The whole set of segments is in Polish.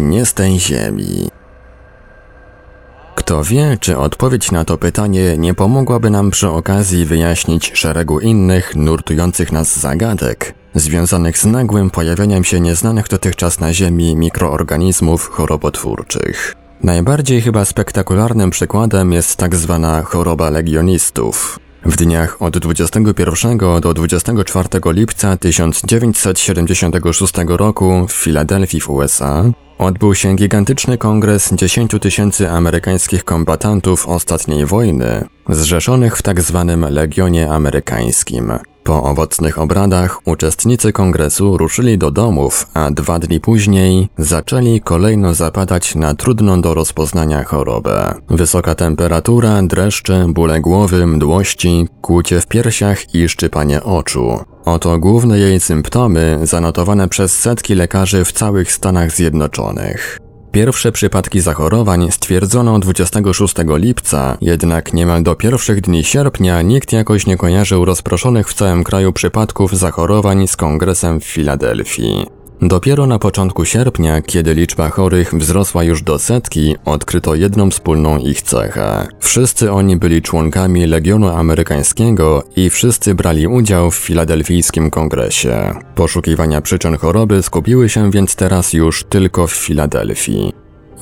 Nie z tej ziemi. Kto wie, czy odpowiedź na to pytanie nie pomogłaby nam przy okazji wyjaśnić szeregu innych, nurtujących nas zagadek, związanych z nagłym pojawieniem się nieznanych dotychczas na Ziemi mikroorganizmów chorobotwórczych. Najbardziej chyba spektakularnym przykładem jest tak zwana choroba legionistów. W dniach od 21 do 24 lipca 1976 roku w Filadelfii w USA odbył się gigantyczny kongres 10 tysięcy amerykańskich kombatantów ostatniej wojny, zrzeszonych w tzw. Tak Legionie Amerykańskim. Po owocnych obradach uczestnicy kongresu ruszyli do domów, a dwa dni później zaczęli kolejno zapadać na trudną do rozpoznania chorobę. Wysoka temperatura, dreszcze, bóle głowy, mdłości, kłucie w piersiach i szczypanie oczu. Oto główne jej symptomy zanotowane przez setki lekarzy w całych Stanach Zjednoczonych. Pierwsze przypadki zachorowań stwierdzono 26 lipca, jednak niemal do pierwszych dni sierpnia nikt jakoś nie kojarzył rozproszonych w całym kraju przypadków zachorowań z kongresem w Filadelfii. Dopiero na początku sierpnia, kiedy liczba chorych wzrosła już do setki, odkryto jedną wspólną ich cechę. Wszyscy oni byli członkami Legionu Amerykańskiego i wszyscy brali udział w filadelfijskim kongresie. Poszukiwania przyczyn choroby skupiły się więc teraz już tylko w Filadelfii.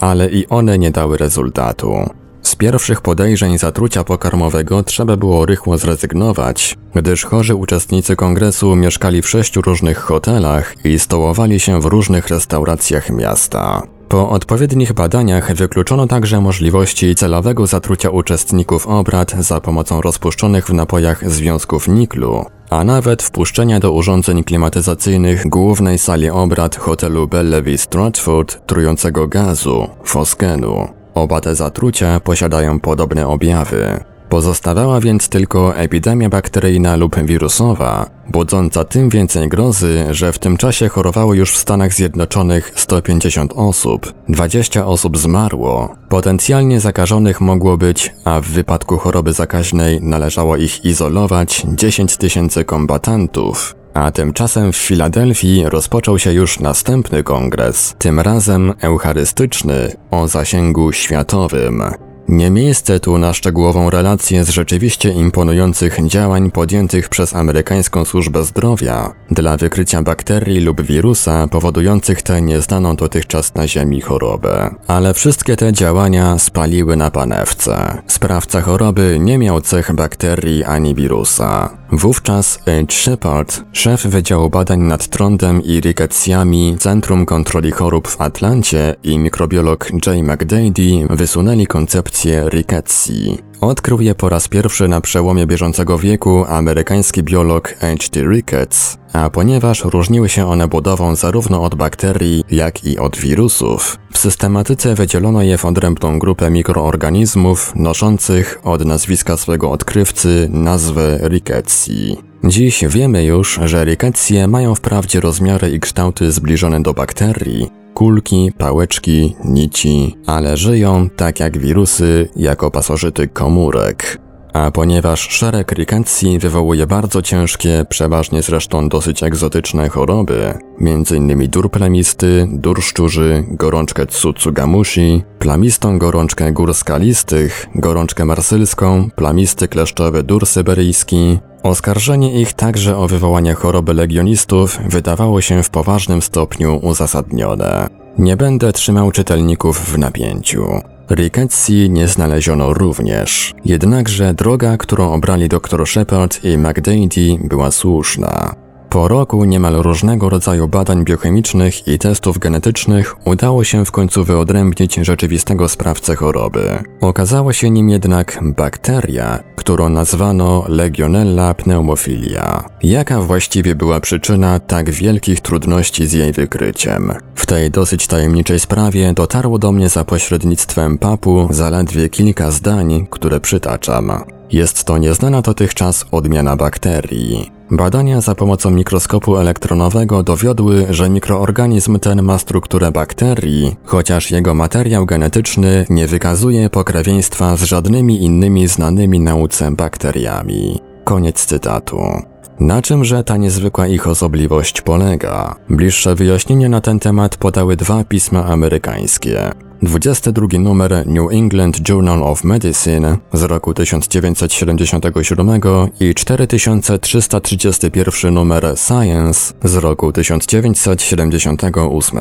Ale i one nie dały rezultatu. Z pierwszych podejrzeń zatrucia pokarmowego trzeba było rychło zrezygnować, gdyż chorzy uczestnicy kongresu mieszkali w sześciu różnych hotelach i stołowali się w różnych restauracjach miasta. Po odpowiednich badaniach wykluczono także możliwości celowego zatrucia uczestników obrad za pomocą rozpuszczonych w napojach związków niklu, a nawet wpuszczenia do urządzeń klimatyzacyjnych głównej sali obrad hotelu Bellevue Stratford trującego gazu, foskenu. Oba te zatrucia posiadają podobne objawy. Pozostawała więc tylko epidemia bakteryjna lub wirusowa, budząca tym więcej grozy, że w tym czasie chorowało już w Stanach Zjednoczonych 150 osób, 20 osób zmarło, potencjalnie zakażonych mogło być, a w wypadku choroby zakaźnej należało ich izolować 10 tysięcy kombatantów. A tymczasem w Filadelfii rozpoczął się już następny kongres, tym razem eucharystyczny, o zasięgu światowym. Nie miejsce tu na szczegółową relację z rzeczywiście imponujących działań podjętych przez amerykańską służbę zdrowia dla wykrycia bakterii lub wirusa powodujących tę nieznaną dotychczas na Ziemi chorobę. Ale wszystkie te działania spaliły na panewce. Sprawca choroby nie miał cech bakterii ani wirusa. Wówczas H. Shepard, szef Wydziału Badań nad Trądem i Rikecjami Centrum Kontroli Chorób w Atlancie i mikrobiolog J. McDady wysunęli koncepcję riketsi. Odkrył je po raz pierwszy na przełomie bieżącego wieku amerykański biolog H.T. Ricketts, a ponieważ różniły się one budową zarówno od bakterii, jak i od wirusów, w systematyce wydzielono je w odrębną grupę mikroorganizmów noszących od nazwiska swego odkrywcy nazwę Ricketsi. Dziś wiemy już, że riketsie mają wprawdzie rozmiary i kształty zbliżone do bakterii, kulki, pałeczki, nici, ale żyją tak jak wirusy jako pasożyty komórek. A ponieważ szereg rikacji wywołuje bardzo ciężkie, przeważnie zresztą dosyć egzotyczne choroby, m.in. dur plemisty, dur szczurzy, gorączkę Tsutsugamushi, plamistą gorączkę gór skalistych, gorączkę marsylską, plamisty kleszczowy dur syberyjski, Oskarżenie ich także o wywołanie choroby legionistów wydawało się w poważnym stopniu uzasadnione. Nie będę trzymał czytelników w napięciu. Rickettsi nie znaleziono również, jednakże droga, którą obrali dr Shepard i McDady była słuszna. Po roku niemal różnego rodzaju badań biochemicznych i testów genetycznych udało się w końcu wyodrębnić rzeczywistego sprawcę choroby. Okazała się nim jednak bakteria, którą nazwano Legionella pneumofilia. Jaka właściwie była przyczyna tak wielkich trudności z jej wykryciem? W tej dosyć tajemniczej sprawie dotarło do mnie za pośrednictwem papu zaledwie kilka zdań, które przytaczam. Jest to nieznana dotychczas odmiana bakterii. Badania za pomocą mikroskopu elektronowego dowiodły, że mikroorganizm ten ma strukturę bakterii, chociaż jego materiał genetyczny nie wykazuje pokrewieństwa z żadnymi innymi znanymi nauce bakteriami. Koniec cytatu. Na czymże ta niezwykła ich osobliwość polega? Bliższe wyjaśnienie na ten temat podały dwa pisma amerykańskie. 22 numer New England Journal of Medicine z roku 1977 i 4331 numer Science z roku 1978.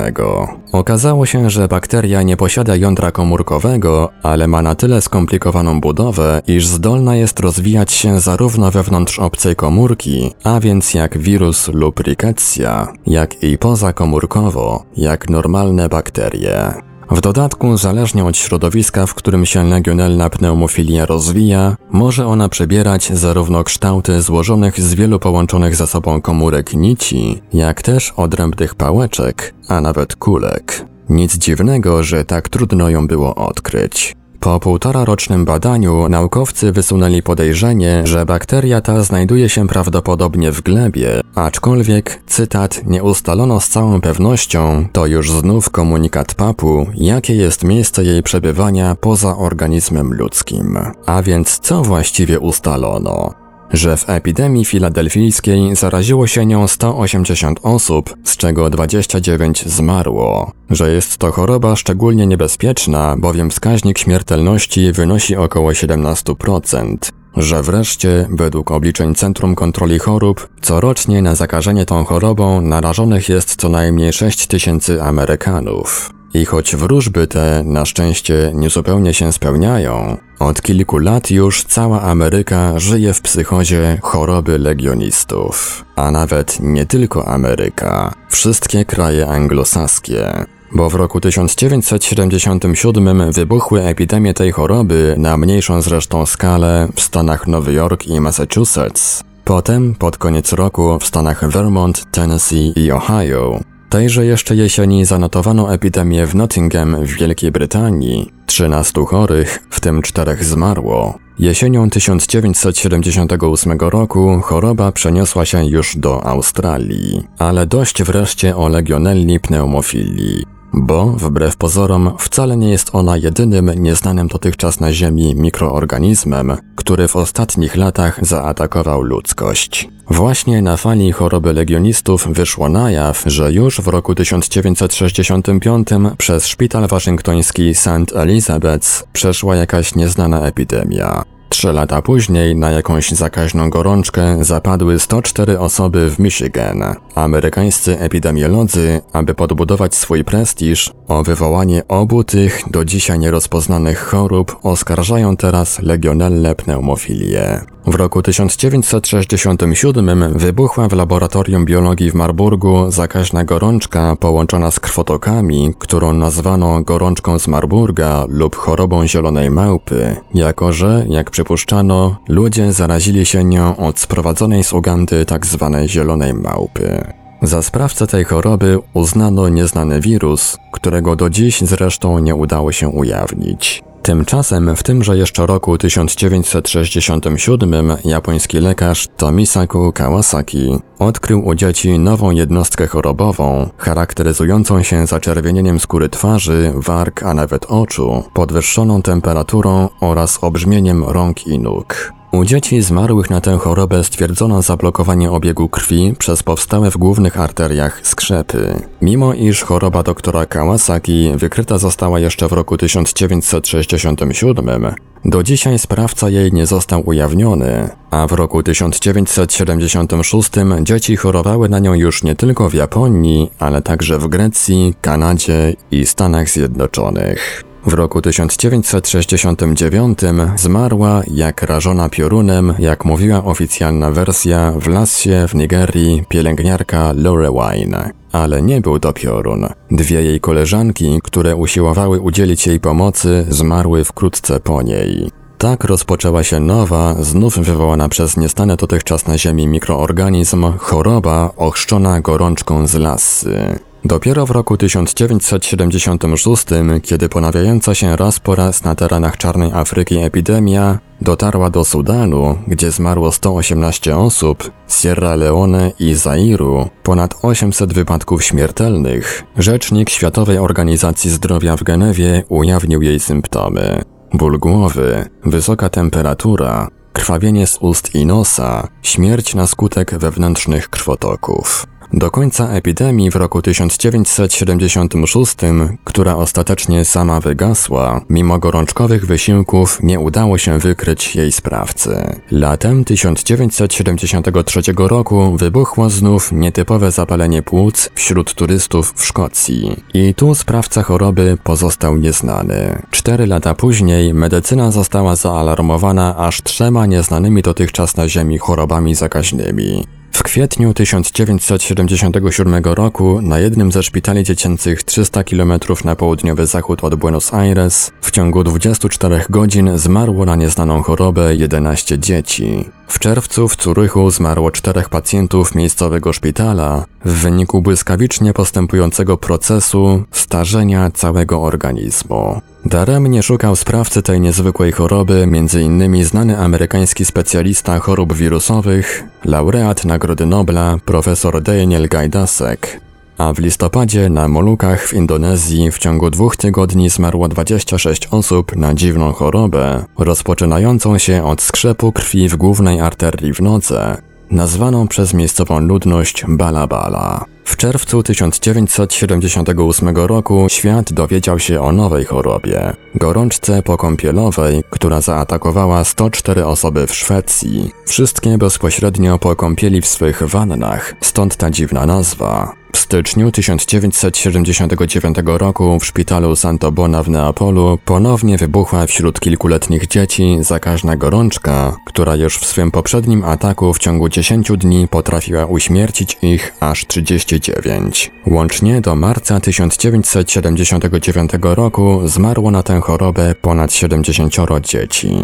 Okazało się, że bakteria nie posiada jądra komórkowego, ale ma na tyle skomplikowaną budowę, iż zdolna jest rozwijać się zarówno wewnątrz obcej komórki, a więc jak wirus lub rickettsia, jak i pozakomórkowo, jak normalne bakterie. W dodatku, zależnie od środowiska, w którym się legionella pneumofilia rozwija, może ona przebierać zarówno kształty złożonych z wielu połączonych ze sobą komórek nici, jak też odrębnych pałeczek, a nawet kulek. Nic dziwnego, że tak trudno ją było odkryć. Po półtora rocznym badaniu naukowcy wysunęli podejrzenie, że bakteria ta znajduje się prawdopodobnie w glebie, aczkolwiek, cytat, nie ustalono z całą pewnością, to już znów komunikat papu, jakie jest miejsce jej przebywania poza organizmem ludzkim. A więc co właściwie ustalono? Że w epidemii filadelfijskiej zaraziło się nią 180 osób, z czego 29 zmarło, że jest to choroba szczególnie niebezpieczna, bowiem wskaźnik śmiertelności wynosi około 17%, że wreszcie, według obliczeń Centrum Kontroli Chorób, corocznie na zakażenie tą chorobą narażonych jest co najmniej 6 tysięcy Amerykanów. I choć wróżby te na szczęście niezupełnie się spełniają, od kilku lat już cała Ameryka żyje w psychozie choroby legionistów. A nawet nie tylko Ameryka, wszystkie kraje anglosaskie. Bo w roku 1977 wybuchły epidemie tej choroby na mniejszą zresztą skalę w stanach Nowy Jork i Massachusetts. Potem, pod koniec roku, w stanach Vermont, Tennessee i Ohio, Tejże jeszcze jesieni zanotowano epidemię w Nottingham w Wielkiej Brytanii. 13 chorych, w tym czterech zmarło. Jesienią 1978 roku choroba przeniosła się już do Australii, ale dość wreszcie o legionelli pneumofilii bo wbrew pozorom wcale nie jest ona jedynym nieznanym dotychczas na Ziemi mikroorganizmem, który w ostatnich latach zaatakował ludzkość. Właśnie na fali choroby legionistów wyszło na jaw, że już w roku 1965 przez szpital waszyngtoński St. Elizabeth przeszła jakaś nieznana epidemia. Trzy lata później na jakąś zakaźną gorączkę zapadły 104 osoby w Michigan. Amerykańscy epidemiolodzy, aby podbudować swój prestiż, o wywołanie obu tych do dzisiaj nierozpoznanych chorób oskarżają teraz legionelle pneumofilię. W roku 1967 wybuchła w laboratorium biologii w Marburgu zakaźna gorączka połączona z krwotokami, którą nazwano gorączką z Marburga lub chorobą zielonej małpy, jako że, jak przypuszczano, ludzie zarazili się nią od sprowadzonej z Ugandy tzw. Tak zielonej małpy. Za sprawcę tej choroby uznano nieznany wirus, którego do dziś zresztą nie udało się ujawnić. Tymczasem w tymże jeszcze roku 1967 japoński lekarz Tomisaku Kawasaki odkrył u dzieci nową jednostkę chorobową, charakteryzującą się zaczerwienieniem skóry twarzy, warg, a nawet oczu, podwyższoną temperaturą oraz obrzmieniem rąk i nóg. U dzieci zmarłych na tę chorobę stwierdzono zablokowanie obiegu krwi przez powstałe w głównych arteriach skrzepy. Mimo iż choroba doktora Kawasaki wykryta została jeszcze w roku 1967, do dzisiaj sprawca jej nie został ujawniony, a w roku 1976 dzieci chorowały na nią już nie tylko w Japonii, ale także w Grecji, Kanadzie i Stanach Zjednoczonych. W roku 1969 zmarła jak rażona piorunem, jak mówiła oficjalna wersja, w Lassie w Nigerii pielęgniarka Lorewine. Ale nie był to piorun. Dwie jej koleżanki, które usiłowały udzielić jej pomocy, zmarły wkrótce po niej. Tak rozpoczęła się nowa, znów wywołana przez niestany dotychczas na Ziemi mikroorganizm, choroba ochrzczona gorączką z lasy. Dopiero w roku 1976, kiedy ponawiająca się raz po raz na terenach Czarnej Afryki epidemia dotarła do Sudanu, gdzie zmarło 118 osób, Sierra Leone i Zairu, ponad 800 wypadków śmiertelnych, rzecznik Światowej Organizacji Zdrowia w Genewie ujawnił jej symptomy. Ból głowy, wysoka temperatura, krwawienie z ust i nosa, śmierć na skutek wewnętrznych krwotoków. Do końca epidemii w roku 1976, która ostatecznie sama wygasła, mimo gorączkowych wysiłków nie udało się wykryć jej sprawcy. Latem 1973 roku wybuchło znów nietypowe zapalenie płuc wśród turystów w Szkocji. I tu sprawca choroby pozostał nieznany. Cztery lata później medycyna została zaalarmowana aż trzema nieznanymi dotychczas na Ziemi chorobami zakaźnymi. W kwietniu 1977 roku na jednym ze szpitali dziecięcych 300 km na południowy zachód od Buenos Aires w ciągu 24 godzin zmarło na nieznaną chorobę 11 dzieci. W czerwcu w Curychu zmarło czterech pacjentów miejscowego szpitala w wyniku błyskawicznie postępującego procesu starzenia całego organizmu. Daremnie szukał sprawcy tej niezwykłej choroby m.in. znany amerykański specjalista chorób wirusowych, laureat Nagrody Nobla profesor Daniel Gajdasek. A w listopadzie na Molukach w Indonezji w ciągu dwóch tygodni zmarło 26 osób na dziwną chorobę, rozpoczynającą się od skrzepu krwi w głównej arterii w nodze, nazwaną przez miejscową ludność Balabala. W czerwcu 1978 roku świat dowiedział się o nowej chorobie gorączce pokąpielowej, która zaatakowała 104 osoby w Szwecji. Wszystkie bezpośrednio po kąpieli w swych wannach, stąd ta dziwna nazwa. W styczniu 1979 roku w szpitalu Santo Bona w Neapolu ponownie wybuchła wśród kilkuletnich dzieci zakaźna gorączka, która już w swym poprzednim ataku w ciągu 10 dni potrafiła uśmiercić ich aż 39. Łącznie do marca 1979 roku zmarło na tę chorobę ponad 70 dzieci.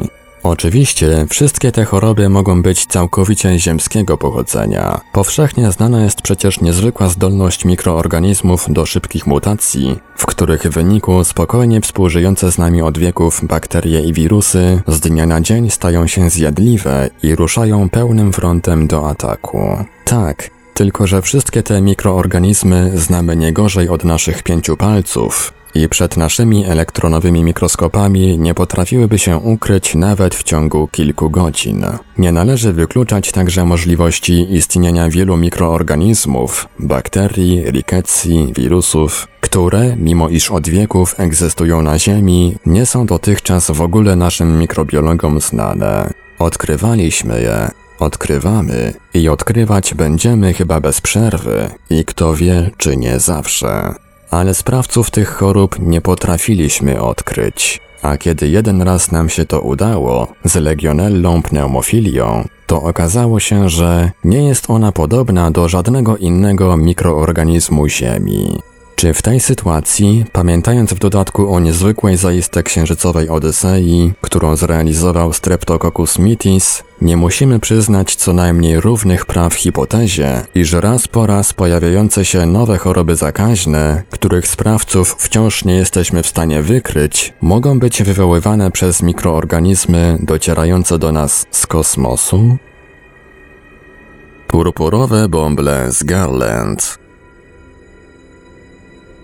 Oczywiście, wszystkie te choroby mogą być całkowicie ziemskiego pochodzenia. Powszechnie znana jest przecież niezwykła zdolność mikroorganizmów do szybkich mutacji, w których wyniku spokojnie współżyjące z nami od wieków bakterie i wirusy z dnia na dzień stają się zjadliwe i ruszają pełnym frontem do ataku. Tak, tylko że wszystkie te mikroorganizmy znamy nie gorzej od naszych pięciu palców, i przed naszymi elektronowymi mikroskopami nie potrafiłyby się ukryć nawet w ciągu kilku godzin. Nie należy wykluczać także możliwości istnienia wielu mikroorganizmów, bakterii, riketsi, wirusów, które, mimo iż od wieków egzystują na Ziemi, nie są dotychczas w ogóle naszym mikrobiologom znane. Odkrywaliśmy je, odkrywamy i odkrywać będziemy chyba bez przerwy i kto wie, czy nie zawsze ale sprawców tych chorób nie potrafiliśmy odkryć. A kiedy jeden raz nam się to udało z legionellą pneumofilią, to okazało się, że nie jest ona podobna do żadnego innego mikroorganizmu Ziemi. Czy w tej sytuacji, pamiętając w dodatku o niezwykłej zaiste księżycowej Odysei, którą zrealizował Streptococcus mitis, nie musimy przyznać co najmniej równych praw hipotezie, iż raz po raz pojawiające się nowe choroby zakaźne, których sprawców wciąż nie jesteśmy w stanie wykryć, mogą być wywoływane przez mikroorganizmy docierające do nas z kosmosu? Purpurowe bąble z Garland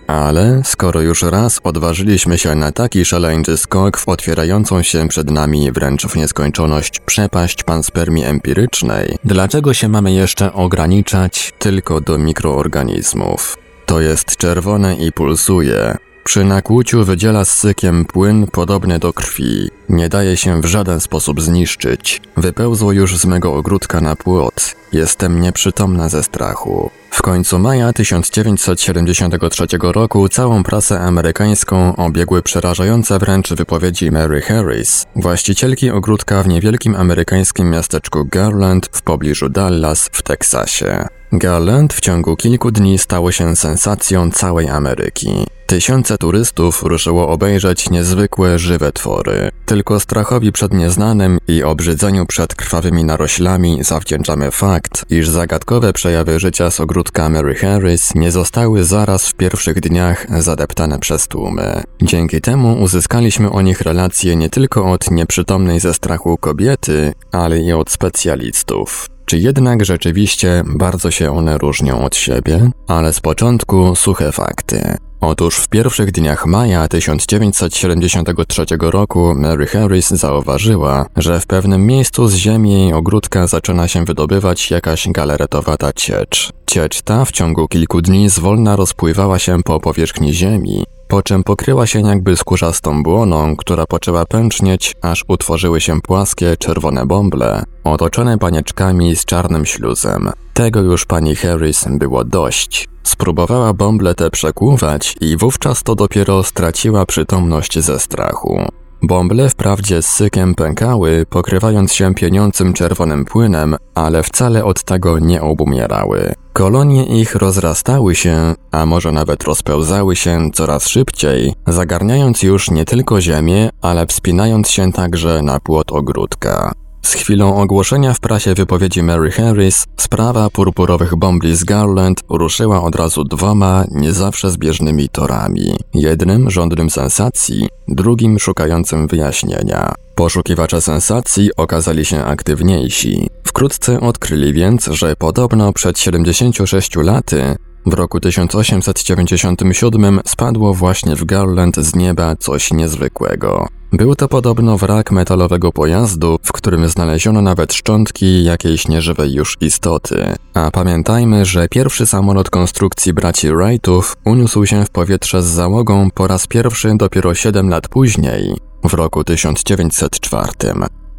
Ale skoro już raz odważyliśmy się na taki szaleńczy skok w otwierającą się przed nami wręcz w nieskończoność przepaść panspermii empirycznej, dlaczego się mamy jeszcze ograniczać tylko do mikroorganizmów? To jest czerwone i pulsuje, przy nakłuciu wydziela z sykiem płyn podobny do krwi. Nie daje się w żaden sposób zniszczyć. Wypełzło już z mego ogródka na płot. Jestem nieprzytomna ze strachu. W końcu maja 1973 roku całą prasę amerykańską obiegły przerażające wręcz wypowiedzi Mary Harris, właścicielki ogródka w niewielkim amerykańskim miasteczku Garland w pobliżu Dallas w Teksasie. Garland w ciągu kilku dni stało się sensacją całej Ameryki. Tysiące turystów ruszyło obejrzeć niezwykłe żywe twory. Tylko strachowi przed nieznanym i obrzydzeniu przed krwawymi naroślami zawdzięczamy fakt, iż zagadkowe przejawy życia z ogródka Mary Harris nie zostały zaraz w pierwszych dniach zadeptane przez tłumy. Dzięki temu uzyskaliśmy o nich relacje nie tylko od nieprzytomnej ze strachu kobiety, ale i od specjalistów. Czy jednak rzeczywiście bardzo się one różnią od siebie? Ale z początku suche fakty. Otóż w pierwszych dniach maja 1973 roku Mary Harris zauważyła, że w pewnym miejscu z ziemi jej ogródka zaczyna się wydobywać jakaś galaretowata ciecz. Ciecz ta w ciągu kilku dni zwolna rozpływała się po powierzchni ziemi, po czym pokryła się jakby skórzastą błoną, która poczęła pęcznieć, aż utworzyły się płaskie, czerwone bąble, otoczone panieczkami z czarnym śluzem. Tego już pani Harris było dość. Spróbowała bąble te przekłuwać i wówczas to dopiero straciła przytomność ze strachu. Bąble wprawdzie z sykiem pękały, pokrywając się pieniącym czerwonym płynem, ale wcale od tego nie obumierały. Kolonie ich rozrastały się, a może nawet rozpełzały się coraz szybciej, zagarniając już nie tylko ziemię, ale wspinając się także na płot ogródka. Z chwilą ogłoszenia w prasie wypowiedzi Mary Harris, sprawa purpurowych bombli z Garland ruszyła od razu dwoma, nie zawsze zbieżnymi torami. Jednym rządnym sensacji, drugim szukającym wyjaśnienia. Poszukiwacze sensacji okazali się aktywniejsi. Wkrótce odkryli więc, że podobno przed 76 laty w roku 1897 spadło właśnie w Garland z nieba coś niezwykłego. Był to podobno wrak metalowego pojazdu, w którym znaleziono nawet szczątki jakiejś nieżywej już istoty. A pamiętajmy, że pierwszy samolot konstrukcji braci Wrightów uniósł się w powietrze z załogą po raz pierwszy dopiero 7 lat później, w roku 1904.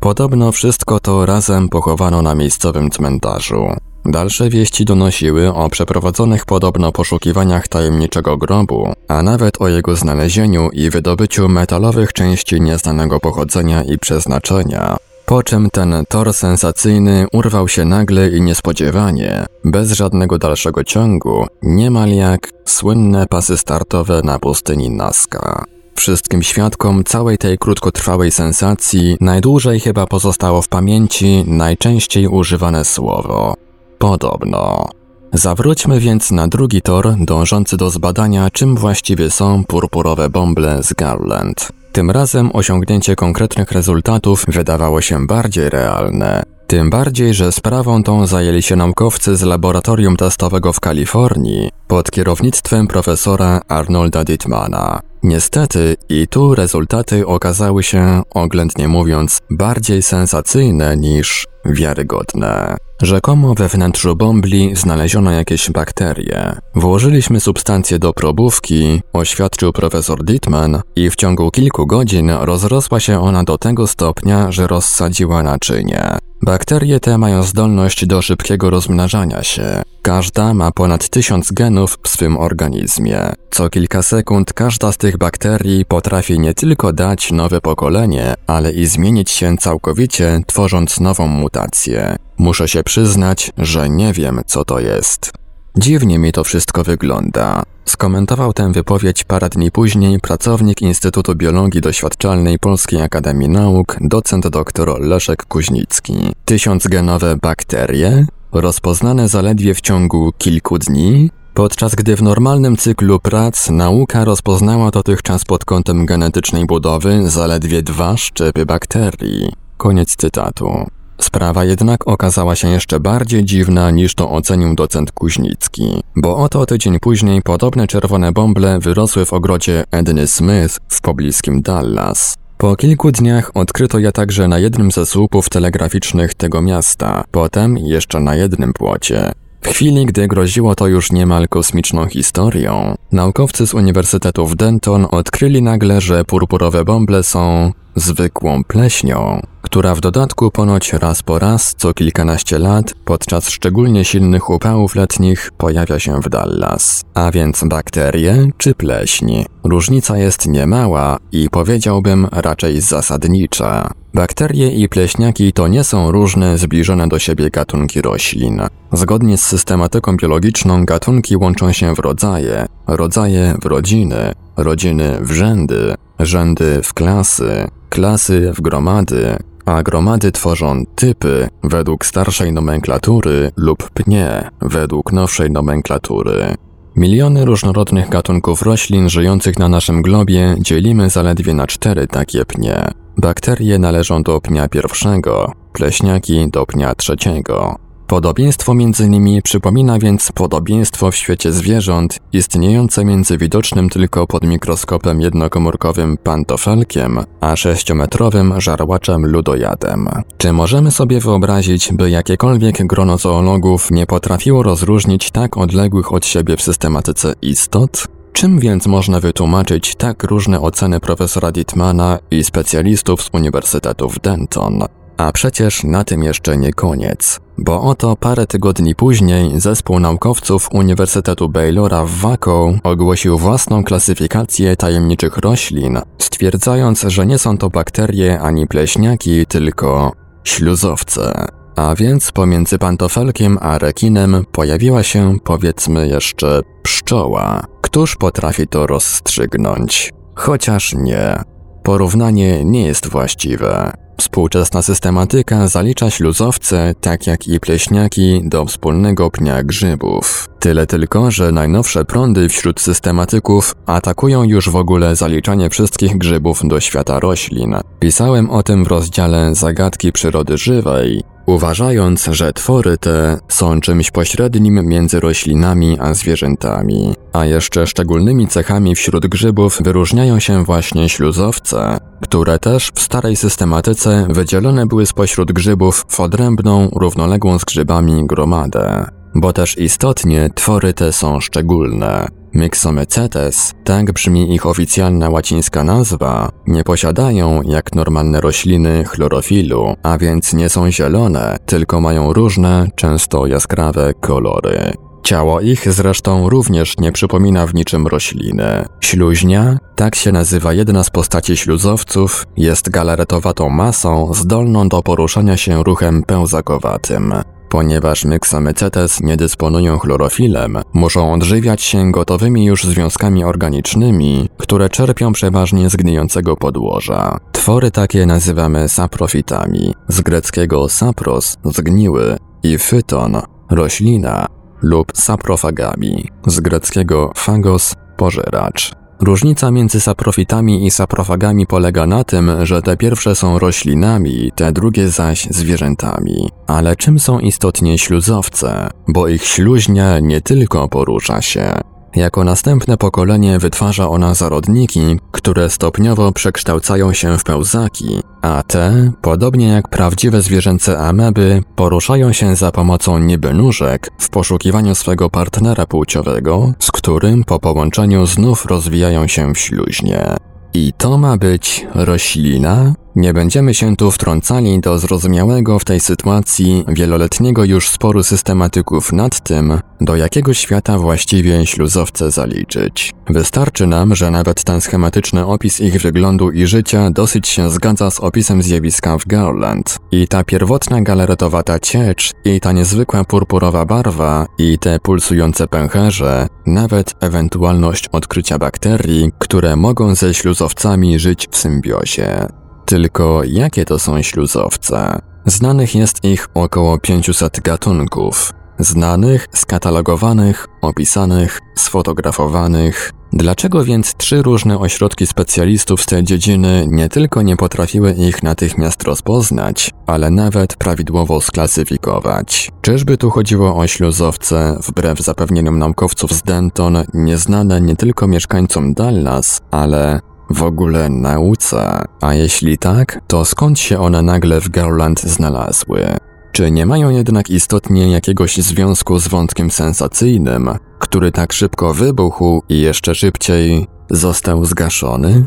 Podobno wszystko to razem pochowano na miejscowym cmentarzu. Dalsze wieści donosiły o przeprowadzonych podobno poszukiwaniach tajemniczego grobu, a nawet o jego znalezieniu i wydobyciu metalowych części nieznanego pochodzenia i przeznaczenia. Po czym ten tor sensacyjny urwał się nagle i niespodziewanie, bez żadnego dalszego ciągu, niemal jak słynne pasy startowe na pustyni Nazca. Wszystkim świadkom całej tej krótkotrwałej sensacji najdłużej chyba pozostało w pamięci najczęściej używane słowo Podobno. Zawróćmy więc na drugi tor, dążący do zbadania, czym właściwie są purpurowe bąble z Garland. Tym razem osiągnięcie konkretnych rezultatów wydawało się bardziej realne. Tym bardziej, że sprawą tą zajęli się naukowcy z laboratorium testowego w Kalifornii pod kierownictwem profesora Arnolda Dittmana. Niestety i tu rezultaty okazały się, oględnie mówiąc, bardziej sensacyjne niż wiarygodne. Rzekomo we wnętrzu bombli znaleziono jakieś bakterie. Włożyliśmy substancję do probówki, oświadczył profesor Dittman, i w ciągu kilku godzin rozrosła się ona do tego stopnia, że rozsadziła naczynie. Bakterie te mają zdolność do szybkiego rozmnażania się. Każda ma ponad tysiąc genów w swym organizmie. Co kilka sekund każda z tych bakterii potrafi nie tylko dać nowe pokolenie, ale i zmienić się całkowicie, tworząc nową mutację. Muszę się przyznać, że nie wiem, co to jest. Dziwnie mi to wszystko wygląda. Skomentował tę wypowiedź parę dni później pracownik Instytutu Biologii Doświadczalnej Polskiej Akademii Nauk, docent dr Leszek Kuźnicki. Tysiącgenowe bakterie? Rozpoznane zaledwie w ciągu kilku dni? Podczas gdy w normalnym cyklu prac nauka rozpoznała dotychczas pod kątem genetycznej budowy zaledwie dwa szczepy bakterii. Koniec cytatu. Sprawa jednak okazała się jeszcze bardziej dziwna niż to ocenił docent Kuźnicki, bo oto tydzień później podobne czerwone bąble wyrosły w ogrodzie Edny Smith w pobliskim Dallas. Po kilku dniach odkryto je także na jednym ze słupów telegraficznych tego miasta, potem jeszcze na jednym płocie. W chwili, gdy groziło to już niemal kosmiczną historią, naukowcy z Uniwersytetu w Denton odkryli nagle, że purpurowe bąble są zwykłą pleśnią, która w dodatku ponoć raz po raz co kilkanaście lat podczas szczególnie silnych upałów letnich pojawia się w Dallas. A więc bakterie czy pleśń? Różnica jest niemała i powiedziałbym raczej zasadnicza. Bakterie i pleśniaki to nie są różne, zbliżone do siebie gatunki roślin. Zgodnie z systematyką biologiczną gatunki łączą się w rodzaje, rodzaje w rodziny, rodziny w rzędy, rzędy w klasy, klasy w gromady, a gromady tworzą typy według starszej nomenklatury lub pnie według nowszej nomenklatury. Miliony różnorodnych gatunków roślin żyjących na naszym globie dzielimy zaledwie na cztery takie pnie. Bakterie należą do pnia pierwszego, pleśniaki do pnia trzeciego. Podobieństwo między nimi przypomina więc podobieństwo w świecie zwierząt istniejące między widocznym tylko pod mikroskopem jednokomórkowym pantofelkiem, a sześciometrowym żarłaczem ludojadem. Czy możemy sobie wyobrazić, by jakiekolwiek grono zoologów nie potrafiło rozróżnić tak odległych od siebie w systematyce istot? Czym więc można wytłumaczyć tak różne oceny profesora Dittmana i specjalistów z Uniwersytetu w Denton? A przecież na tym jeszcze nie koniec, bo oto parę tygodni później zespół naukowców Uniwersytetu Baylora w Waco ogłosił własną klasyfikację tajemniczych roślin, stwierdzając, że nie są to bakterie ani pleśniaki, tylko śluzowce. A więc pomiędzy pantofelkiem a rekinem pojawiła się, powiedzmy jeszcze, pszczoła. Któż potrafi to rozstrzygnąć? Chociaż nie. Porównanie nie jest właściwe. Współczesna systematyka zalicza śluzowce, tak jak i pleśniaki, do wspólnego pnia grzybów. Tyle tylko, że najnowsze prądy wśród systematyków atakują już w ogóle zaliczanie wszystkich grzybów do świata roślin. Pisałem o tym w rozdziale Zagadki przyrody żywej, uważając, że twory te są czymś pośrednim między roślinami a zwierzętami. A jeszcze szczególnymi cechami wśród grzybów wyróżniają się właśnie śluzowce, które też w starej systematyce wydzielone były spośród grzybów w odrębną, równoległą z grzybami gromadę. Bo też istotnie twory te są szczególne. Myxomycetes, tak brzmi ich oficjalna łacińska nazwa, nie posiadają, jak normalne rośliny, chlorofilu, a więc nie są zielone, tylko mają różne, często jaskrawe kolory. Ciało ich zresztą również nie przypomina w niczym rośliny. Śluźnia, tak się nazywa jedna z postaci śluzowców, jest galaretowatą masą zdolną do poruszania się ruchem pełzakowatym. Ponieważ myxomycetes nie dysponują chlorofilem, muszą odżywiać się gotowymi już związkami organicznymi, które czerpią przeważnie z gnijącego podłoża. Twory takie nazywamy saprofitami, z greckiego sapros zgniły i fyton roślina lub saprofagami, z greckiego phagos pożeracz. Różnica między saprofitami i saprofagami polega na tym, że te pierwsze są roślinami, te drugie zaś zwierzętami. Ale czym są istotnie śluzowce? Bo ich śluźnia nie tylko porusza się, jako następne pokolenie wytwarza ona zarodniki, które stopniowo przekształcają się w pełzaki, a te, podobnie jak prawdziwe zwierzęce ameby, poruszają się za pomocą niby nóżek w poszukiwaniu swego partnera płciowego, z którym po połączeniu znów rozwijają się w śluźnie. I to ma być roślina? Nie będziemy się tu wtrącali do zrozumiałego w tej sytuacji wieloletniego już sporu systematyków nad tym, do jakiego świata właściwie śluzowce zaliczyć. Wystarczy nam, że nawet ten schematyczny opis ich wyglądu i życia dosyć się zgadza z opisem zjawiska w Garland. I ta pierwotna galaretowata ciecz, i ta niezwykła purpurowa barwa, i te pulsujące pęcherze, nawet ewentualność odkrycia bakterii, które mogą ze śluzowcami żyć w symbiozie. Tylko jakie to są śluzowce? Znanych jest ich około 500 gatunków. Znanych, skatalogowanych, opisanych, sfotografowanych. Dlaczego więc trzy różne ośrodki specjalistów z tej dziedziny nie tylko nie potrafiły ich natychmiast rozpoznać, ale nawet prawidłowo sklasyfikować? Czyżby tu chodziło o śluzowce, wbrew zapewnieniom naukowców z Denton, nieznane nie tylko mieszkańcom Dallas, ale w ogóle nauce? A jeśli tak, to skąd się one nagle w Garland znalazły? Czy nie mają jednak istotnie jakiegoś związku z wątkiem sensacyjnym, który tak szybko wybuchł i jeszcze szybciej został zgaszony?